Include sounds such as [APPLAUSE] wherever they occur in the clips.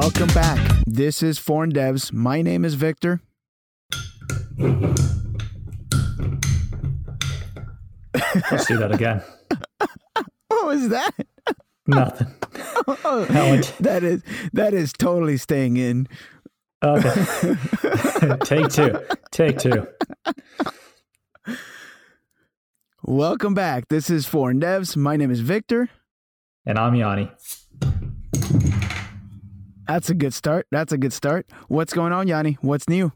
Welcome back. This is Foreign Devs. My name is Victor. Let's do that again. [LAUGHS] What was that? Nothing. Oh, [LAUGHS] That that is that is totally staying in. Okay. [LAUGHS] Take two. Take two. Welcome back. This is Foreign Devs. My name is Victor. And I'm Yanni. That's a good start. That's a good start. What's going on, Yanni? What's new?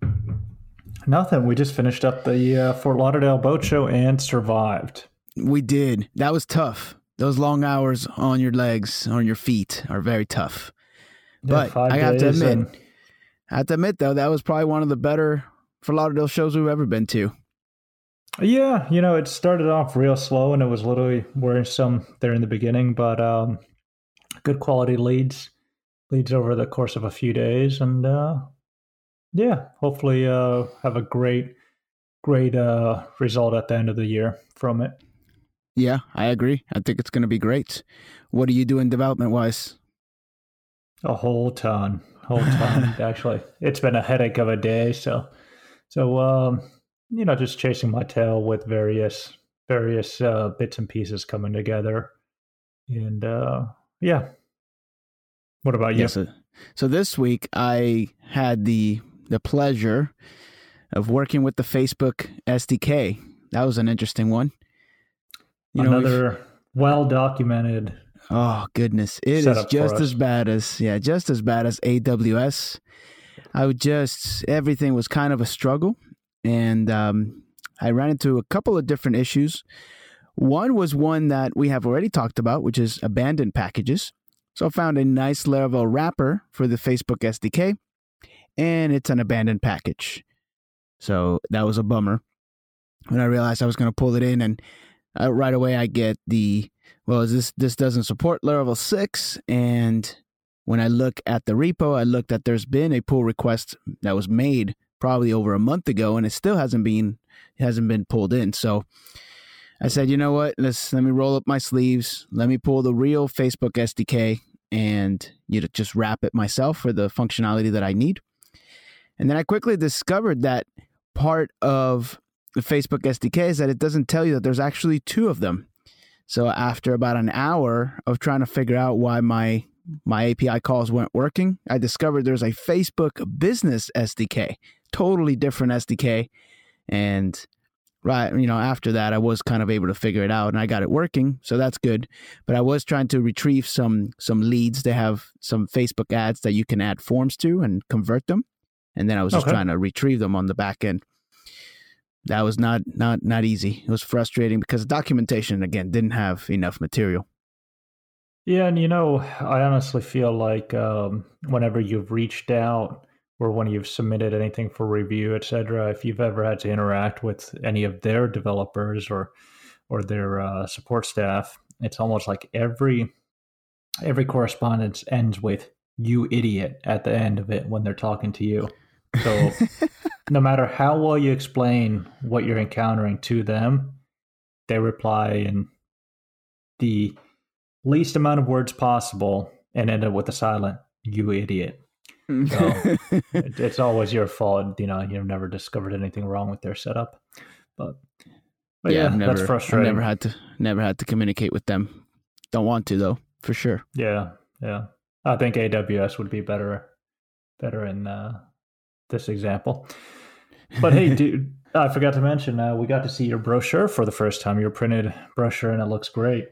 Nothing. We just finished up the uh, Fort Lauderdale boat show and survived. We did. That was tough. Those long hours on your legs, on your feet, are very tough. But I have to admit, and- I have to admit though, that was probably one of the better Fort Lauderdale shows we've ever been to. Yeah, you know, it started off real slow and it was literally worrisome there in the beginning, but um, good quality leads leads over the course of a few days, and uh, yeah, hopefully uh, have a great great uh, result at the end of the year from it. Yeah, I agree. I think it's going to be great. What are you doing development wise? A whole ton, whole ton. [LAUGHS] actually, it's been a headache of a day. So, so um, you know, just chasing my tail with various various uh, bits and pieces coming together, and uh, yeah. What about you? Yes. So, so this week I had the the pleasure of working with the Facebook SDK. That was an interesting one. we've- Another well documented. Oh goodness, it is just as bad as yeah, just as bad as AWS. I would just everything was kind of a struggle, and um, I ran into a couple of different issues. One was one that we have already talked about, which is abandoned packages. So I found a nice Laravel wrapper for the Facebook SDK, and it's an abandoned package. So that was a bummer. When I realized I was going to pull it in, and uh, right away I get the well, is this this doesn't support Laravel six, and when I look at the repo, I looked at there's been a pull request that was made probably over a month ago, and it still hasn't been hasn't been pulled in. So I said, you know what? Let's let me roll up my sleeves. Let me pull the real Facebook SDK and you know just wrap it myself for the functionality that I need. And then I quickly discovered that part of the Facebook SDK is that it doesn't tell you that there's actually two of them. So after about an hour of trying to figure out why my my API calls weren't working, I discovered there's a Facebook Business SDK, totally different SDK, and right, you know, after that I was kind of able to figure it out and I got it working, so that's good. But I was trying to retrieve some some leads. They have some Facebook ads that you can add forms to and convert them, and then I was just Okay. trying to retrieve them on the back end that was not not not easy. It was frustrating because the documentation again didn't have enough material. Yeah, and you know, I honestly feel like um, whenever you've reached out or when you've submitted anything for review, et cetera, if you've ever had to interact with any of their developers or or their uh, support staff, it's almost like every every correspondence ends with "you idiot" at the end of it when they're talking to you. So [LAUGHS] no matter how well you explain what you're encountering to them, they reply in the least amount of words possible and end up with a silent "you idiot." So [LAUGHS] it, it's always your fault. You know, you've never discovered anything wrong with their setup. But, but yeah, I've never, that's frustrating. I've never had to never had to communicate with them. Don't want to though, for sure. Yeah, yeah. I think AWS would be better, better in uh, this example. But hey, [LAUGHS] dude, I forgot to mention uh, we got to see your brochure for the first time. Your printed brochure, and it looks great.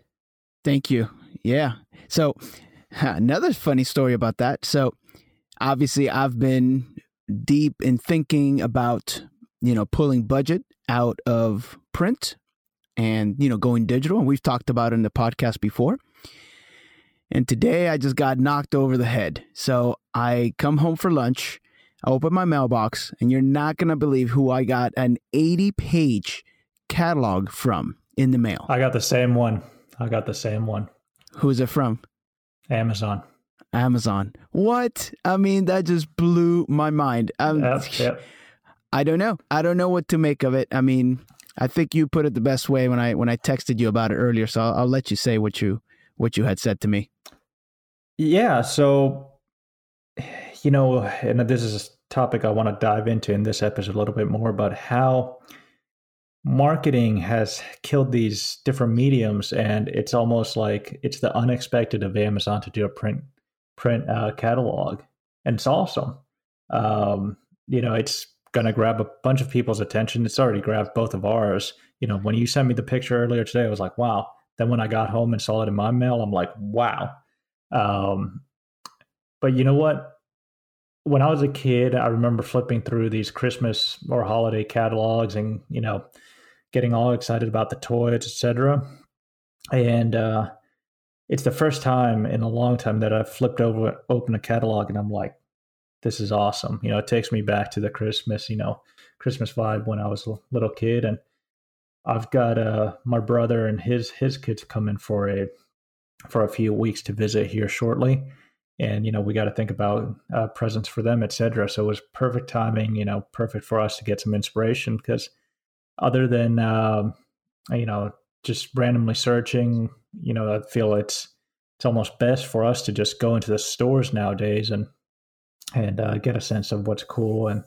Thank you. Yeah. So [LAUGHS] another funny story about that. So obviously I've been deep in thinking about, you know, pulling budget out of print and, you know, going digital. And we've talked about it in the podcast before. And today I just got knocked over the head. So I come home for lunch, I open my mailbox, and you're not going to believe who I got an 80 page catalog from in the mail. I got the same one. I got the same one. Who is it from? Amazon. Amazon. What? I mean, that just blew my mind. Um, yep. [LAUGHS] I don't know. I don't know what to make of it. I mean, I think you put it the best way when I when I texted you about it earlier. So I'll, I'll let you say what you what you had said to me. Yeah, so you know, and this is a topic I want to dive into in this episode a little bit more about how marketing has killed these different mediums and it's almost like it's the unexpected of amazon to do a print print uh, catalog and it's awesome. Um, you know it's going to grab a bunch of people's attention. It's already grabbed both of ours. You know when you sent me the picture earlier today i was like wow. Then when i got home and saw it in my mail i'm like wow. Um, but you know what? When i was a kid i remember flipping through these christmas or holiday catalogs and you know getting all excited about the toys, etc. And uh, it's the first time in a long time that I've flipped over, open a catalog, and I'm like, "This is awesome." You know, it takes me back to the Christmas, you know, Christmas vibe when I was a little kid, and I've got uh, my brother and his his kids coming for a for a few weeks to visit here shortly. And you know we got to think about uh, presents for them etc so it was perfect timing you know perfect for us to get some inspiration because other than uh, you know just randomly searching you know i feel it's it's almost best for us to just go into the stores nowadays and and uh, get a sense of what's cool and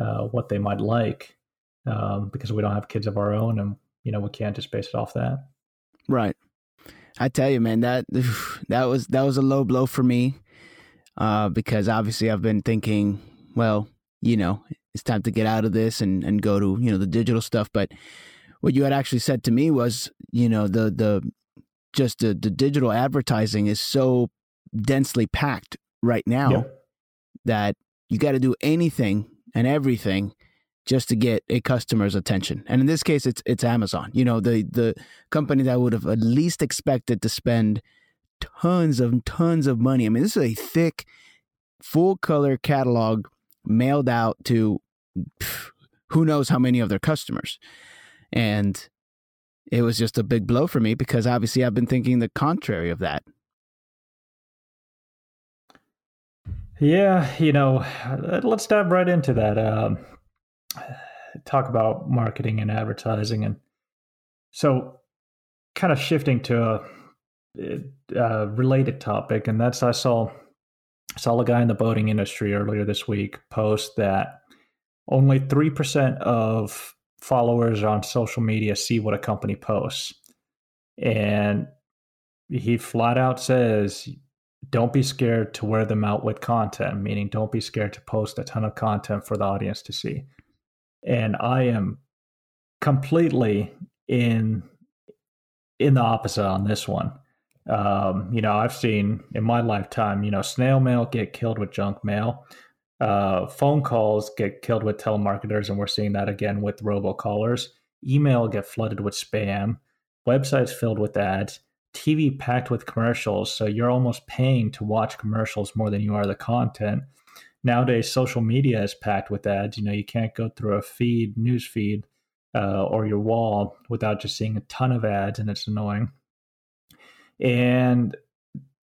uh, what they might like um, because we don't have kids of our own and you know we can't just base it off that right i tell you man that [SIGHS] that was that was a low blow for me uh, because obviously i've been thinking well you know it's time to get out of this and, and go to, you know, the digital stuff. But what you had actually said to me was, you know, the the just the, the digital advertising is so densely packed right now yeah. that you got to do anything and everything just to get a customer's attention. And in this case, it's it's Amazon. You know, the the company that would have at least expected to spend tons of tons of money. I mean, this is a thick, full color catalog mailed out to who knows how many of their customers. And it was just a big blow for me because obviously I've been thinking the contrary of that. Yeah, you know, uh, let's dive right into that. Um, talk about marketing and advertising. And so, kind of shifting to a, a related topic, and that's I saw saw a guy in the boating industry earlier this week post that only 3% of followers on social media see what a company posts. And he flat out says, don't be scared to wear them out with content, meaning don't be scared to post a ton of content for the audience to see. And I am completely in in the opposite on this one. Um, you know, I've seen in my lifetime, you know, snail mail get killed with junk mail. Uh, phone calls get killed with telemarketers, and we're seeing that again with robocallers. Email get flooded with spam. Websites filled with ads. TV packed with commercials. So you're almost paying to watch commercials more than you are the content. Nowadays, social media is packed with ads. You know, you can't go through a feed, news feed, uh, or your wall without just seeing a ton of ads, and it's annoying. And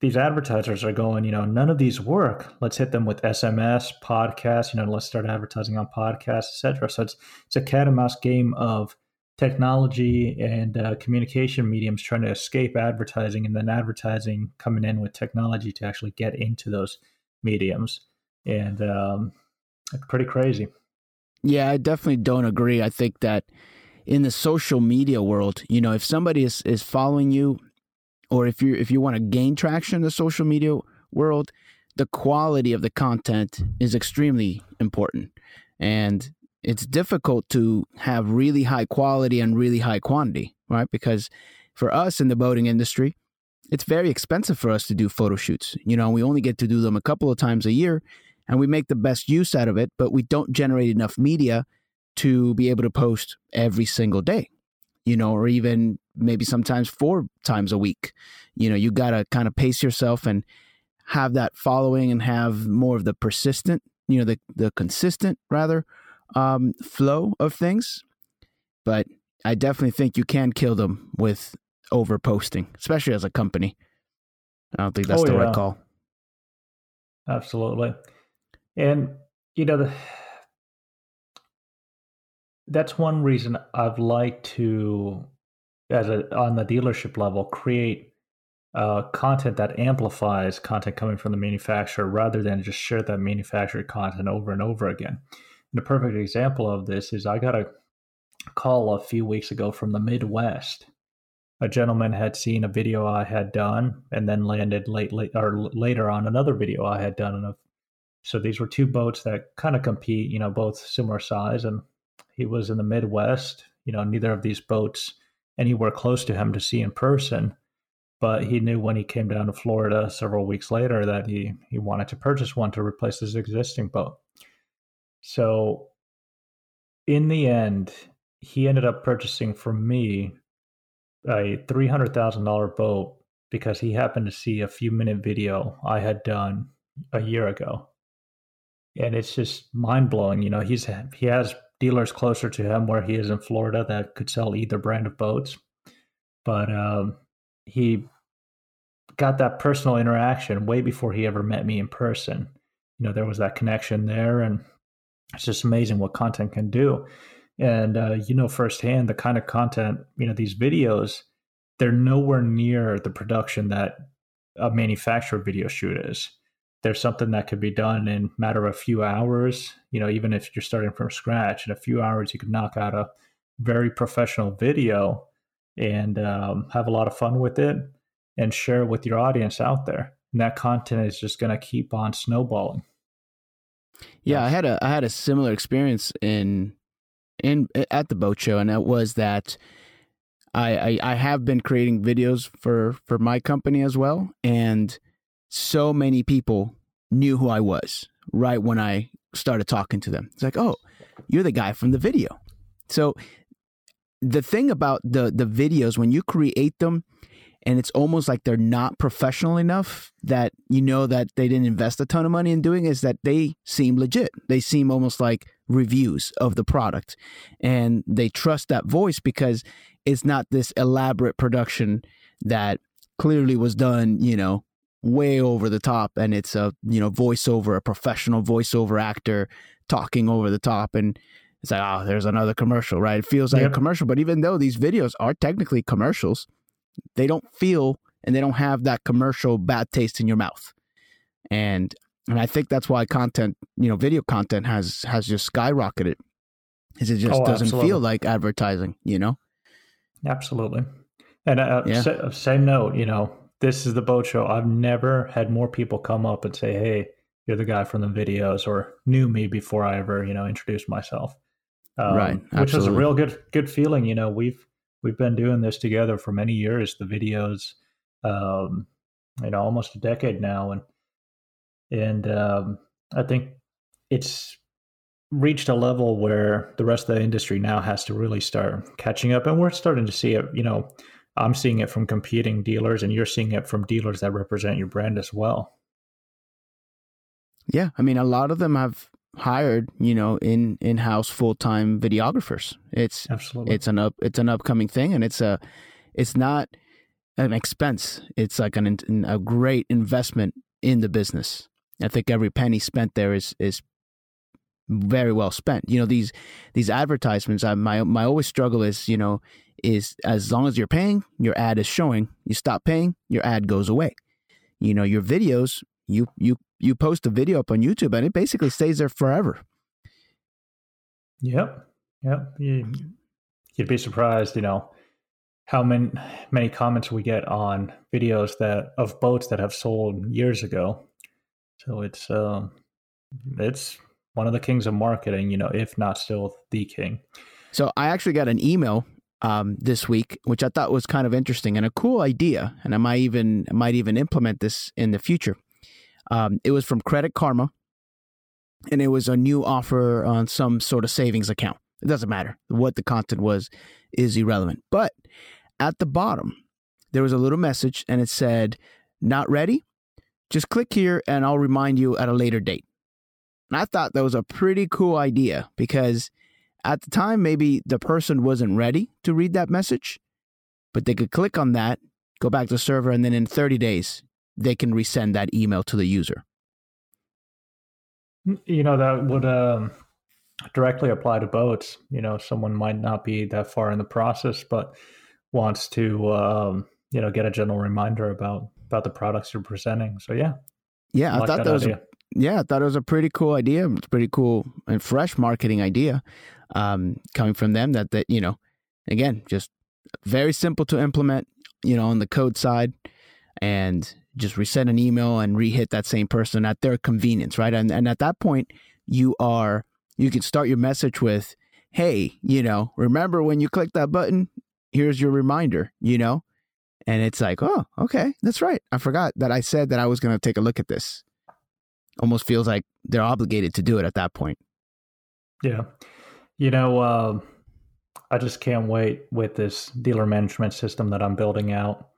these advertisers are going, you know, none of these work. Let's hit them with SMS, podcasts, you know, let's start advertising on podcasts, etc. So it's it's a cat and mouse game of technology and uh, communication mediums trying to escape advertising, and then advertising coming in with technology to actually get into those mediums, and um, pretty crazy. Yeah, I definitely don't agree. I think that in the social media world, you know, if somebody is is following you or if you if you want to gain traction in the social media world, the quality of the content is extremely important. And it's difficult to have really high quality and really high quantity, right? Because for us in the boating industry, it's very expensive for us to do photo shoots. You know, we only get to do them a couple of times a year and we make the best use out of it, but we don't generate enough media to be able to post every single day, you know, or even maybe sometimes four times a week. You know, you got to kind of pace yourself and have that following and have more of the persistent, you know, the the consistent rather um, flow of things. But I definitely think you can kill them with over posting, especially as a company. I don't think that's oh, the yeah. right call. Absolutely. And you know the that's one reason I've liked to as a on the dealership level create uh, content that amplifies content coming from the manufacturer rather than just share that manufactured content over and over again. And a perfect example of this is I got a call a few weeks ago from the Midwest. A gentleman had seen a video I had done and then landed late, late or later on another video I had done. And so these were two boats that kind of compete, you know, both similar size. And he was in the Midwest. You know, neither of these boats anywhere close to him to see in person but he knew when he came down to Florida several weeks later that he he wanted to purchase one to replace his existing boat. So in the end, he ended up purchasing from me a three hundred thousand dollar boat because he happened to see a few minute video I had done a year ago. And it's just mind blowing. You know, he's he has dealers closer to him where he is in Florida that could sell either brand of boats. But um, he got that personal interaction way before he ever met me in person. You know, there was that connection there, and it's just amazing what content can do. And uh, you know firsthand the kind of content, you know, these videos, they're nowhere near the production that a manufactured video shoot is. There's something that could be done in matter of a few hours. You know, even if you're starting from scratch, in a few hours you could knock out a very professional video and um, have a lot of fun with it and share it with your audience out there. And that content is just going to keep on snowballing. Yeah, I had a I had a similar experience in in at the boat show, and it was that I, I I have been creating videos for for my company as well, and so many people knew who I was right when I started talking to them. It's like, oh, you're the guy from the video. So the thing about the the videos when you create them and it's almost like they're not professional enough that you know that they didn't invest a ton of money in doing is that they seem legit they seem almost like reviews of the product and they trust that voice because it's not this elaborate production that clearly was done you know way over the top and it's a you know voiceover a professional voiceover actor talking over the top and it's like, oh, there's another commercial, right? It feels like a commercial. But even though these videos are technically commercials, they don't feel and they don't have that commercial bad taste in your mouth. And and I think that's why content, you know, video content has has just skyrocketed. Is it just oh, doesn't absolutely. feel like advertising, you know? Absolutely. And uh, yeah. same note, you know, this is the boat show. I've never had more people come up and say, "Hey, you're the guy from the videos," or knew me before I ever, you know, introduced myself um, right? Absolutely. Which is a real good good feeling. You know, we've we've been doing this together for many years. The videos, um, you know, almost a decade now, and and um, I think it's reached a level where the rest of the industry now has to really start catching up, and we're starting to see it. You know, I'm seeing it from competing dealers, and you're seeing it from dealers that represent your brand as well. Yeah, I mean, a lot of them have hired, you know, in in house full time videographers. It's absolutely it's an up it's an upcoming thing, and it's a it's not an expense. It's like an a great investment in the business. I think every penny spent there is is very well spent. You know these these advertisements. I, my my always struggle is you know is as long as you're paying, your ad is showing. You stop paying, your ad goes away. You know your videos. You you you post a video up on YouTube and it basically stays there forever. Yep. Yep. You, would be surprised, you know, how many many comments we get on videos that of boats that have sold years ago. So it's um it's one of the kings of marketing, you know, if not still the king. So I actually got an email um, this week, which I thought was kind of interesting and a cool idea, and I might even might even implement this in the future. Um, it was from Credit Karma, and it was a new offer on some sort of savings account. It doesn't matter what the content was, is irrelevant. But at the bottom, there was a little message, and it said, "Not ready? Just click here, and I'll remind you at a later date." And I thought that was a pretty cool idea because at the time, maybe the person wasn't ready to read that message, but they could click on that, go back to the server, and then in 30 days, they can resend that email to the user. You know, that would um, directly apply to boats. You know, someone might not be that far in the process, but wants to um, you know get a general reminder about about the products you're presenting. So yeah, yeah, I, I thought that, that was a, yeah, I thought it was a pretty cool idea. It's pretty cool and fresh marketing idea um, coming from them. That that you know, again, just very simple to implement. You know, on the code side, and just resend an email and re-hit that same person at their convenience, right? And and at that point, you are you can start your message with, "Hey, you know, remember when you click that button? Here's your reminder." You know, and it's like, "Oh, okay, that's right. I forgot that I said that I was going to take a look at this." Almost feels like they're obligated to do it at that point. Yeah, you know, uh, I just can't wait with this dealer management system that I'm building out.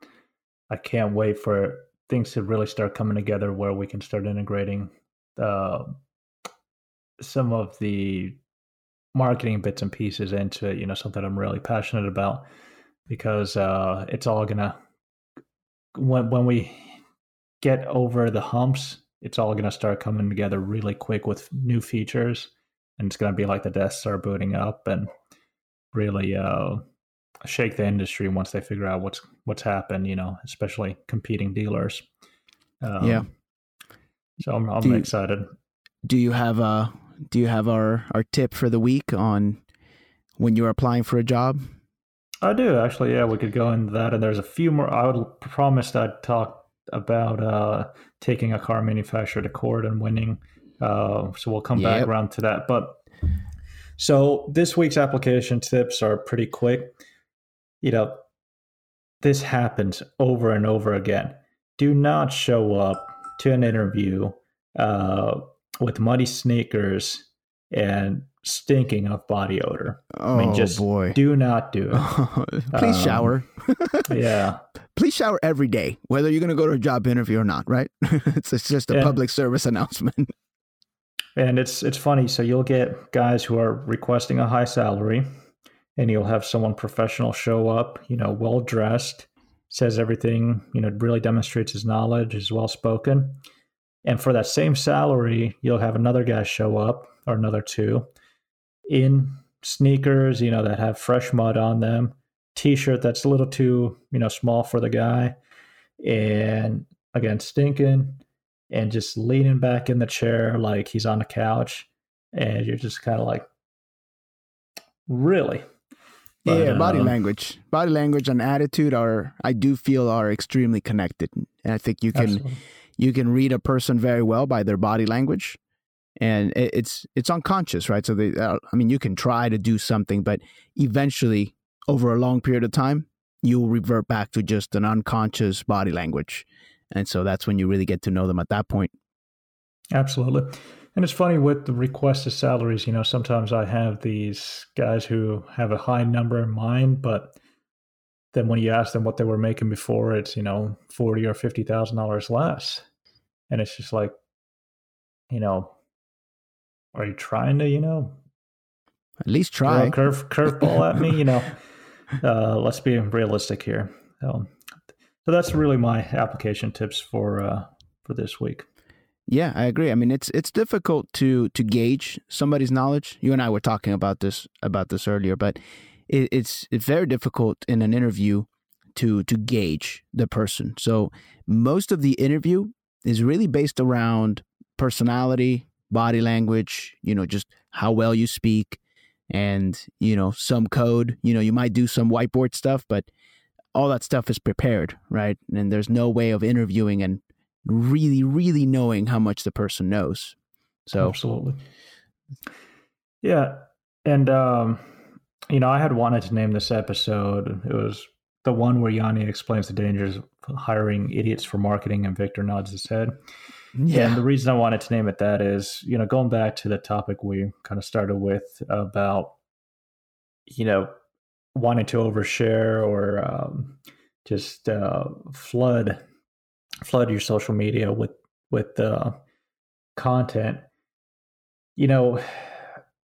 I can't wait for things to really start coming together where we can start integrating uh, some of the marketing bits and pieces into it. You know, something I'm really passionate about because uh, it's all gonna when when we get over the humps, it's all gonna start coming together really quick with new features, and it's gonna be like the Death Star booting up and really uh, shake the industry once they figure out what's what's happened. You know, especially competing dealers. Um, yeah. So I'm, I'm do excited. You, do you have a Do you have our our tip for the week on when you're applying for a job? I do actually. Yeah, we could go into that, and there's a few more. I would promise I'd talk about uh, taking a car manufacturer to court and winning. Uh, so we'll come yep. back around to that. But so this week's application tips are pretty quick. You know, this happens over and over again. Do not show up to an interview uh, with muddy sneakers and stinking of body odor. Oh, I mean, oh, just boy. do not do it. [LAUGHS] Please um, shower. [LAUGHS] yeah. Please shower every day, whether you're going to go to a job interview or not, right? [LAUGHS] it's, it's just a yeah. public service announcement. And it's it's funny. So you'll get guys who are requesting a high salary, and you'll have someone professional show up, you know, well dressed, says everything, you know, really demonstrates his knowledge, is well spoken. And for that same salary, you'll have another guy show up or another two in sneakers, you know, that have fresh mud on them, t-shirt that's a little too, you know, small for the guy, and again, stinking and just leaning back in the chair like he's on the couch, and you're just kind of like, really. But, yeah, body uh, language, body language, and attitude are I do feel are extremely connected, and I think you can absolutely. you can read a person very well by their body language, and it's it's unconscious, right? So they, uh, I mean, you can try to do something, but eventually, over a long period of time, you'll revert back to just an unconscious body language, and so that's when you really get to know them at that point. Absolutely. And it's funny with the requested salaries, you know, sometimes I have these guys who have a high number in mind, but then when you ask them what they were making before, it's, you know, forty or fifty thousand dollars less. And it's just like, you know, are you trying to, you know, at least try curve curveball at me? You know, [LAUGHS] uh, let's be realistic here. Um, so that's really my application tips for uh, for this week. Yeah, I agree. I mean, it's it's difficult to to gauge somebody's knowledge. You and I were talking about this about this earlier, but it, it's it's very difficult in an interview to to gauge the person. So most of the interview is really based around personality, body language, you know, just how well you speak, and you know some code. You know, you might do some whiteboard stuff, but all that stuff is prepared, right? And there's no way of interviewing and really, really knowing how much the person knows. So absolutely, yeah. And um, you know, I had wanted to name this episode. It was the one where Yanni explains the dangers of hiring idiots for marketing, and Victor nods his head. Yeah. And the reason I wanted to name it that is, you know, going back to the topic we kind of started with about, you know, wanting to overshare or um, just uh, flood flood your social media with with uh, content, you know,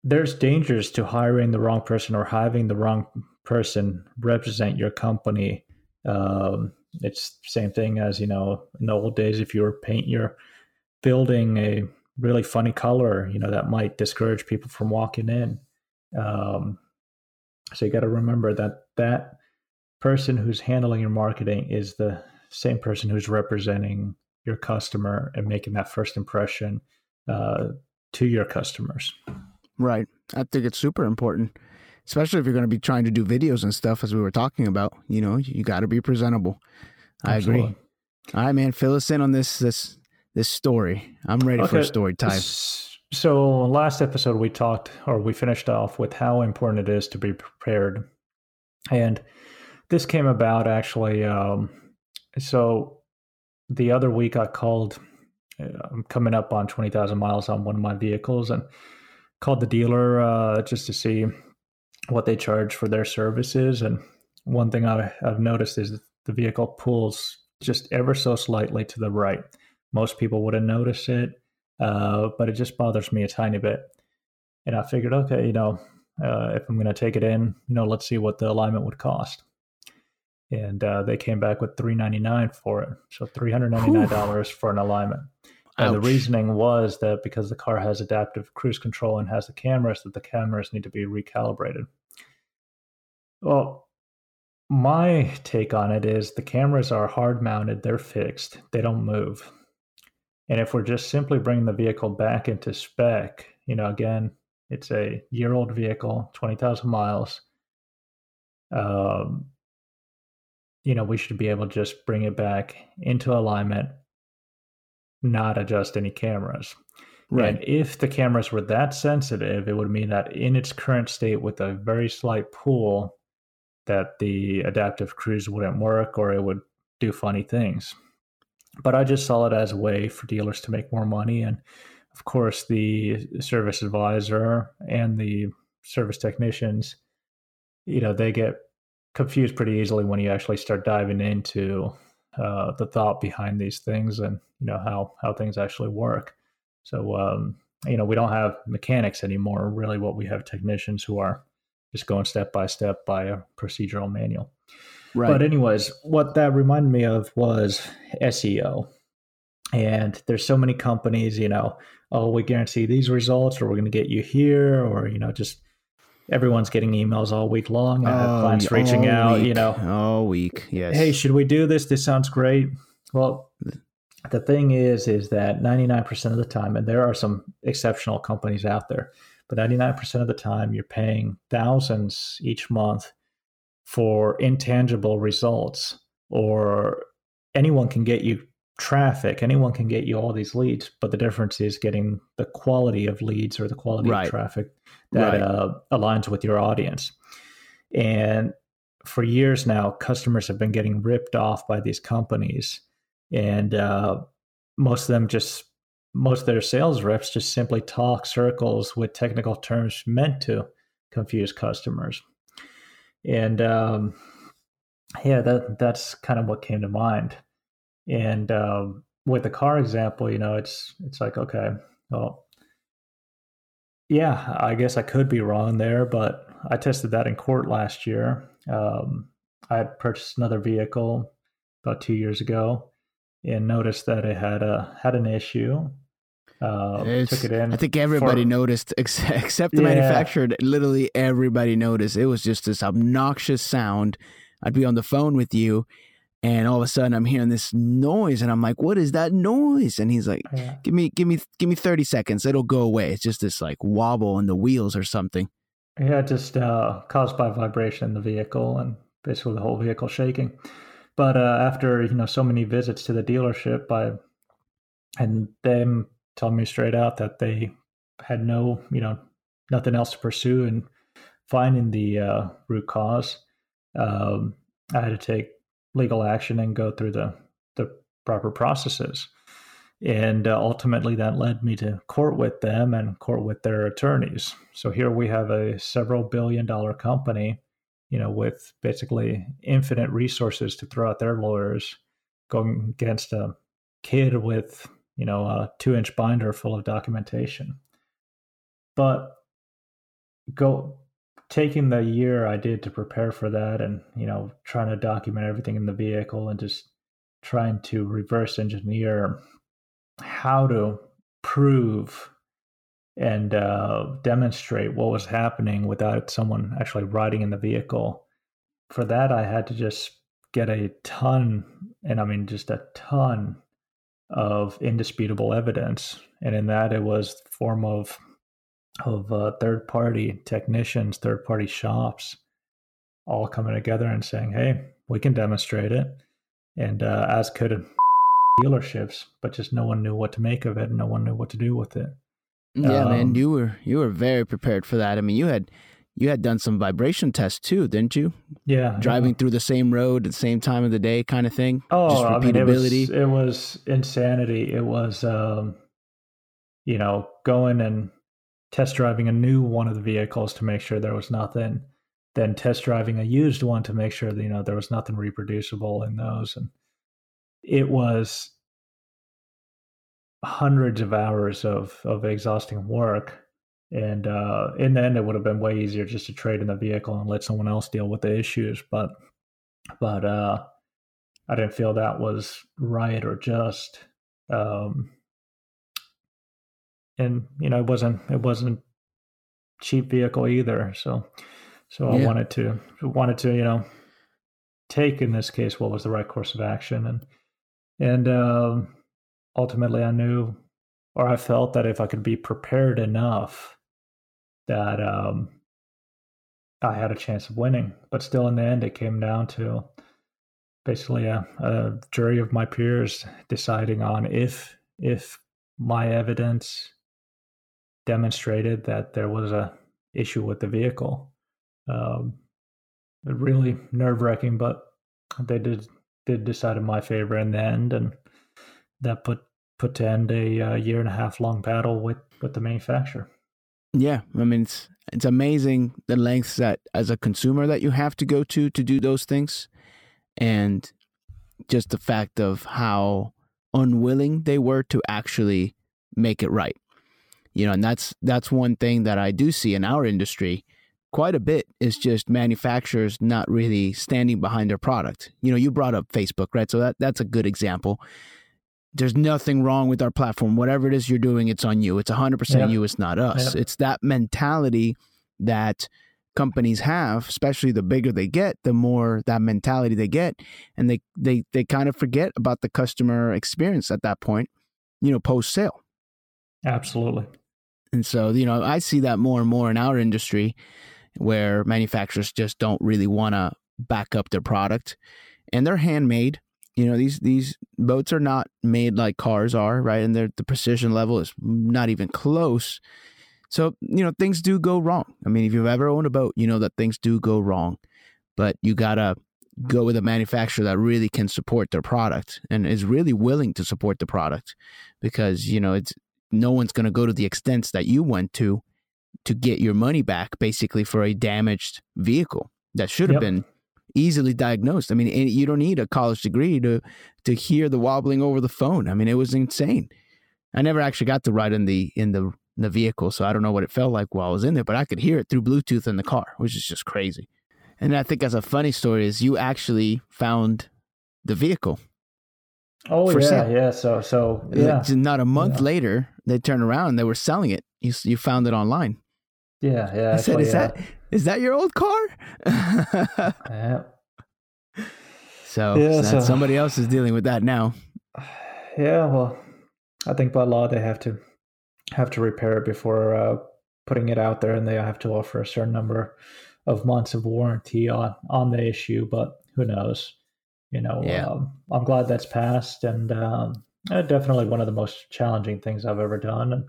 there's dangers to hiring the wrong person or having the wrong person represent your company. Um, it's the same thing as you know in the old days if you were paint your building a really funny color, you know that might discourage people from walking in. Um, so you got to remember that that person who's handling your marketing is the same person who's representing your customer and making that first impression uh, to your customers. Right. I think it's super important, especially if you're going to be trying to do videos and stuff, as we were talking about. You know, you got to be presentable. I agree. All right, man. Fill us in on this this this story. I'm ready okay. for story time. So last episode we talked, or we finished off with how important it is to be prepared, and this came about actually. Um, so the other week I called. Uh, I'm coming up on twenty thousand miles on one of my vehicles, and called the dealer uh, just to see what they charge for their services. And one thing I, I've noticed is the vehicle pulls just ever so slightly to the right. Most people wouldn't notice it, uh, but it just bothers me a tiny bit. And I figured, okay, you know, uh, if I'm going to take it in, you know, let's see what the alignment would cost. And uh, they came back with 399 for it, so 399 dollars for an alignment. And the reasoning was that because the car has adaptive cruise control and has the cameras, that the cameras need to be recalibrated. Well, my take on it is the cameras are hard mounted, they're fixed, they don't move. And if we're just simply bringing the vehicle back into spec, you know, again, it's a year old vehicle, 20,000 miles. Um, you know, we should be able to just bring it back into alignment, not adjust any cameras. Right. And if the cameras were that sensitive, it would mean that in its current state with a very slight pull, that the adaptive cruise wouldn't work or it would do funny things. But I just saw it as a way for dealers to make more money. And of course, the service advisor and the service technicians, you know, they get confused pretty easily when you actually start diving into uh, the thought behind these things and you know how how things actually work. So um, you know we don't have mechanics anymore. Really, what we have technicians who are just going step by step by a procedural manual. Right. But anyways, what that reminded me of was SEO. And there's so many companies, you know, oh, we guarantee these results, or we're going to get you here, or you know, just everyone's getting emails all week long. I have oh, clients reaching out, week. you know, all week. Yes. Hey, should we do this? This sounds great. Well, the thing is, is that 99% of the time, and there are some exceptional companies out there, but 99% of the time, you're paying thousands each month for intangible results, or anyone can get you traffic. Anyone can get you all these leads, but the difference is getting the quality of leads or the quality right. of traffic that right. uh, aligns with your audience. And for years now, customers have been getting ripped off by these companies, and uh, most of them just most of their sales reps just simply talk circles with technical terms meant to confuse customers. And um, yeah, that that's kind of what came to mind. And um, with the car example, you know, it's it's like okay, well, yeah, I guess I could be wrong there, but I tested that in court last year. Um, I had purchased another vehicle about two years ago and noticed that it had a had an issue. Uh, took it in. I think everybody for, noticed, [LAUGHS] except the yeah. manufacturer. Literally everybody noticed. It was just this obnoxious sound. I'd be on the phone with you, and all of a sudden I'm hearing this noise and I'm like, what is that noise? And he's like, yeah. give me, give me, give me 30 seconds. It'll go away. It's just this like wobble in the wheels or something. Yeah, just uh, caused by vibration in the vehicle and basically the whole vehicle shaking. But uh, after, you know, so many visits to the dealership by, and them telling me straight out that they had no, you know, nothing else to pursue and finding the uh, root cause, um, I had to take legal action and go through the the proper processes. And uh, ultimately, that led me to court with them and court with their attorneys. So here we have a several billion dollar company, you know, with basically infinite resources to throw at their lawyers, going against a kid with, you know, a two inch binder full of documentation. But go taking the year I did to prepare for that and, you know, trying to document everything in the vehicle and just trying to reverse engineer how to prove and uh, demonstrate what was happening without someone actually riding in the vehicle for that, I had to just get a ton, and I mean just a ton of indisputable evidence, and in that it was form of of uh, third party technicians, third party shops, all coming together and saying, "Hey, we can demonstrate it," and uh, as could dealerships, but just no one knew what to make of it, and no one knew what to do with it. Yeah, um, man, you were you were very prepared for that. I mean, you had you had done some vibration tests too, didn't you? Yeah, driving yeah. through the same road at the same time of the day, kind of thing. Oh, Just repeatability. I mean, it, was, it was insanity. It was, um, you know, going and test driving a new one of the vehicles to make sure there was nothing, then test driving a used one to make sure that you know there was nothing reproducible in those, and it was hundreds of hours of of exhausting work and uh, in the end, it would have been way easier just to trade in the vehicle and let someone else deal with the issues. But, but uh, I didn't feel that was right or just. Um, and you know, it wasn't it wasn't cheap vehicle either. So, so yeah. I wanted to wanted to you know take in this case what was the right course of action, and and um, ultimately I knew or I felt that if I could be prepared enough that um, I had a chance of winning. But still, in the end, it came down to basically a, a jury of my peers deciding on if if my evidence demonstrated that there was a issue with the vehicle. Um, really nerve wracking, but they did did decide in my favor in the end, and that put put to end a uh, year and a half long battle with with the manufacturer. Yeah, I mean it's it's amazing the lengths that as a consumer that you have to go to to do those things, and just the fact of how unwilling they were to actually make it right. You know, and that's that's one thing that I do see in our industry quite a bit is just manufacturers not really standing behind their product. You know, you brought up Facebook, right? So that that's a good example there's nothing wrong with our platform. Whatever it is you're doing, it's on you. It's 100% yep. you. It's not us. Yep. It's that mentality that companies have, especially the bigger they get, the more that mentality they get. And they, they, they kind of forget about the customer experience at that point, you know, post sale. Absolutely. And so, you know, I see that more and more in our industry where manufacturers just don't really want to back up their product and they're handmade you know these these boats are not made like cars are right? And the precision level is not even close. So you know things do go wrong. I mean if you've ever owned a boat you know that things do go wrong. But you gotta go with a manufacturer that really can support their product and is really willing to support the product because you know it's no one's going to go to the extents that you went to to get your money back basically for a damaged vehicle that should have yep. been easily diagnosed. I mean, you don't need a college degree to to hear the wobbling over the phone. I mean, it was insane. I never actually got to ride in the in the in the vehicle, so I don't know what it felt like while I was in there, but I could hear it through Bluetooth in the car, which is just crazy. And I think as a funny story is you actually found the vehicle. Oh yeah, sale. yeah. So so yeah. Not a month yeah. later, they turned around and they were selling it. You you found it online. Yeah, yeah. I said, "Is that is that your old car?" yeah. So, yeah, so somebody else is dealing with that now. Yeah, well, I think by law they have to have to repair it before uh, putting it out there, and they have to offer a certain number of months of warranty on on the issue. But who knows? You know, yeah. um, I'm glad that's passed, and um, uh, definitely one of the most challenging things I've ever done. And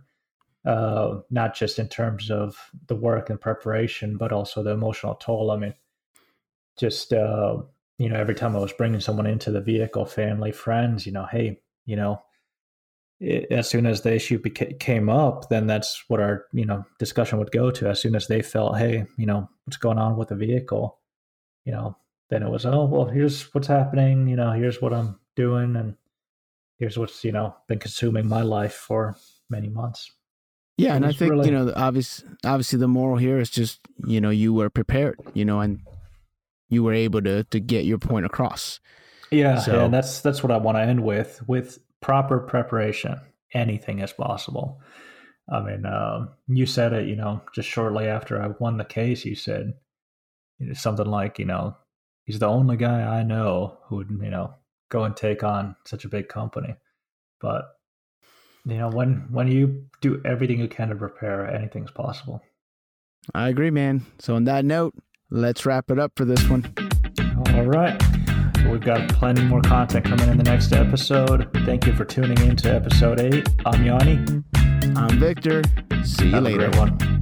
uh, not just in terms of the work and preparation, but also the emotional toll. I mean, just uh, you know, every time I was bringing someone into the vehicle, family, friends, you know, hey, you know, it, as soon as the issue beca- came up, then that's what our you know discussion would go to. As soon as they felt, hey, you know, what's going on with the vehicle, you know, then it was, oh, well, here's what's happening. You know, here's what I'm doing, and here's what's you know been consuming my life for many months. Yeah, and I think really... you know, obviously, obviously, the moral here is just you know you were prepared, you know, and you were able to to get your point across. Yeah, so, yeah, and that's that's what I want to end with. With proper preparation, anything is possible. I mean, um, you said it, you know, just shortly after I won the case, you said something like, you know, he's the only guy I know who would, you know, go and take on such a big company. But you know, when when you do everything you can to prepare, anything's possible. I agree, man. So on that note, let's wrap it up for this one. All right. We've got plenty more content coming in the next episode. Thank you for tuning in to episode eight. I'm Yanni. I'm Victor. See you Have later. one.